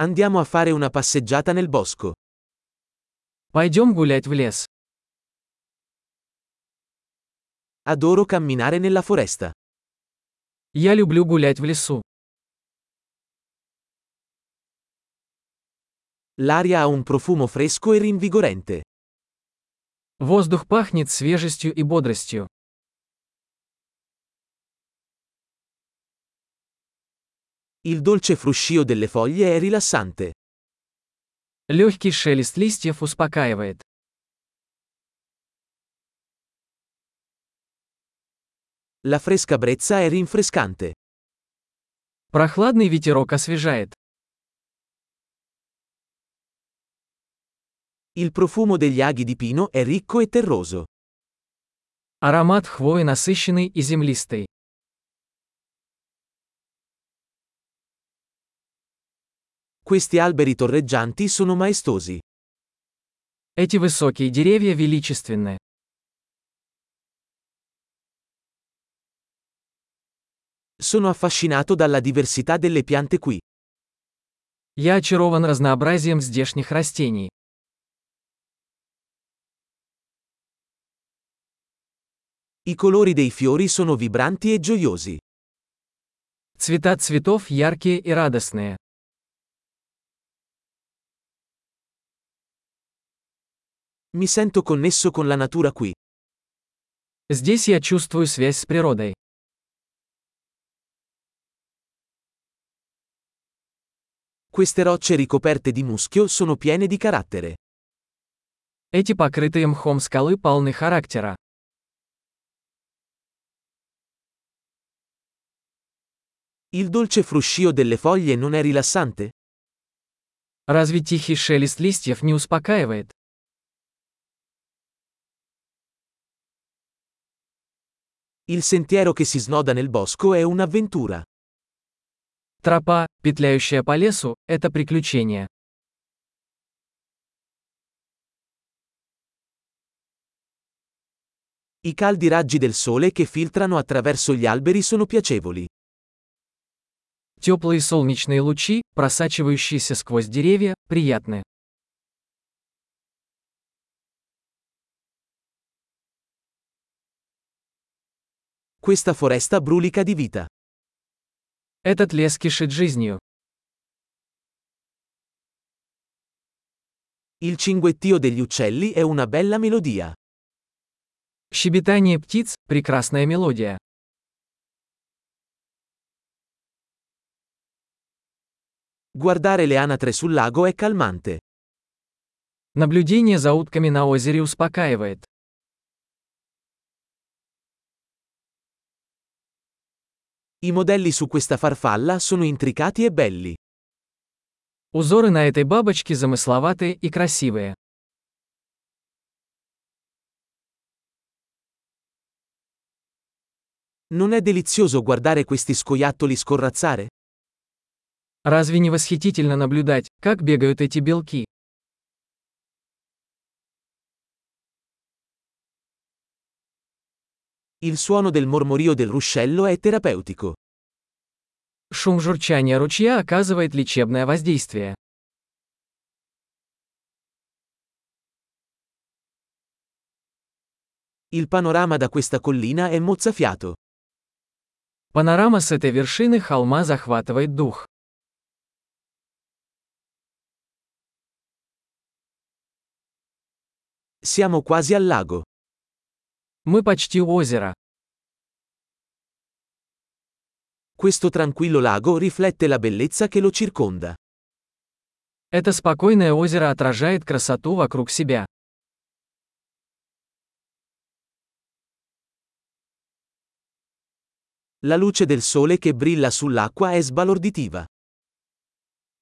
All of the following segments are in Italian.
Andiamo a fare una passeggiata nel bosco. Пойдем гулять в лес. Adoro camminare nella foresta. Я люблю гулять в лесу. L'aria ha un profumo fresco e rinvigorente. Воздух пахнет свежестью и бодростью. Il dolce fruscio delle foglie è rilassante. Легкий шелест листьев успокаивает. La fresca brezza è rinfrescante. Прохладный ветерок освежает. Il profumo degli aghi di pino è ricco e terroso. Аромат хвои насыщенный и землистый. Questi alberi torreggianti sono maestosi. Эти высокие деревья величественны. Sono affascinato dalla diversità delle piante qui. Я очарован разнообразием здешних растений. I colori dei fiori sono vibranti e gioiosi. Цвета цветов яркие и радостные. Mi sento connesso con la natura qui. Здесь я чувствую связь с природой. Queste rocce ricoperte di muschio sono piene di carattere. Эти покрытые мхом скалы полны характера. Il dolce fruscio delle foglie non è rilassante? Разве тихий шелест листьев не успокаивает? Il sentiero che si snoda nel bosco è un'avventura. Тропа, петляющая по лесу, это приключение. I caldi raggi del sole che filtrano attraverso gli alberi sono piacevoli. Теплые солнечные лучи, просачивающиеся сквозь деревья, приятны. Questa foresta brulica di vita. Этот лес кишит жизнью. Il cinguettio degli uccelli è una bella melodia. Щебетание птиц – прекрасная мелодия. Guardare le anatre sul lago è calmante. Наблюдение за утками на озере успокаивает. I modelli su questa farfalla sono intricati e belli. Узоры на этой бабочке замысловатые и красивые. Non è delizioso guardare questi scoiattoli scorrazzare? Разве не восхитительно наблюдать, как бегают эти белки? Il suono del mormorio del ruscello è terapeutico. Шум журчания ручья оказывает лечебное воздействие. Il panorama da questa collina è mozzafiato. Панорама с этой вершины холма захватывает дух. Siamo quasi al lago. Мы почти у озера. Questo tranquillo lago riflette la bellezza che lo circonda. Это спокойное озеро отражает красоту вокруг себя. La luce del sole che brilla sull'acqua è sbalorditiva.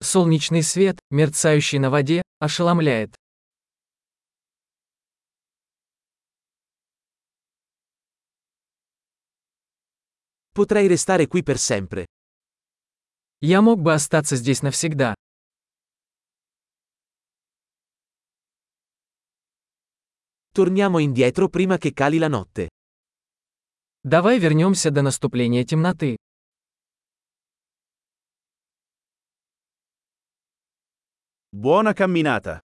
Солнечный свет, мерцающий на воде, ошеломляет. Potrei restare qui per sempre. Я мог бы остаться здесь навсегда. Torniamo indietro prima che cali la notte. Давай вернемся до наступления темноты. Buona camminata.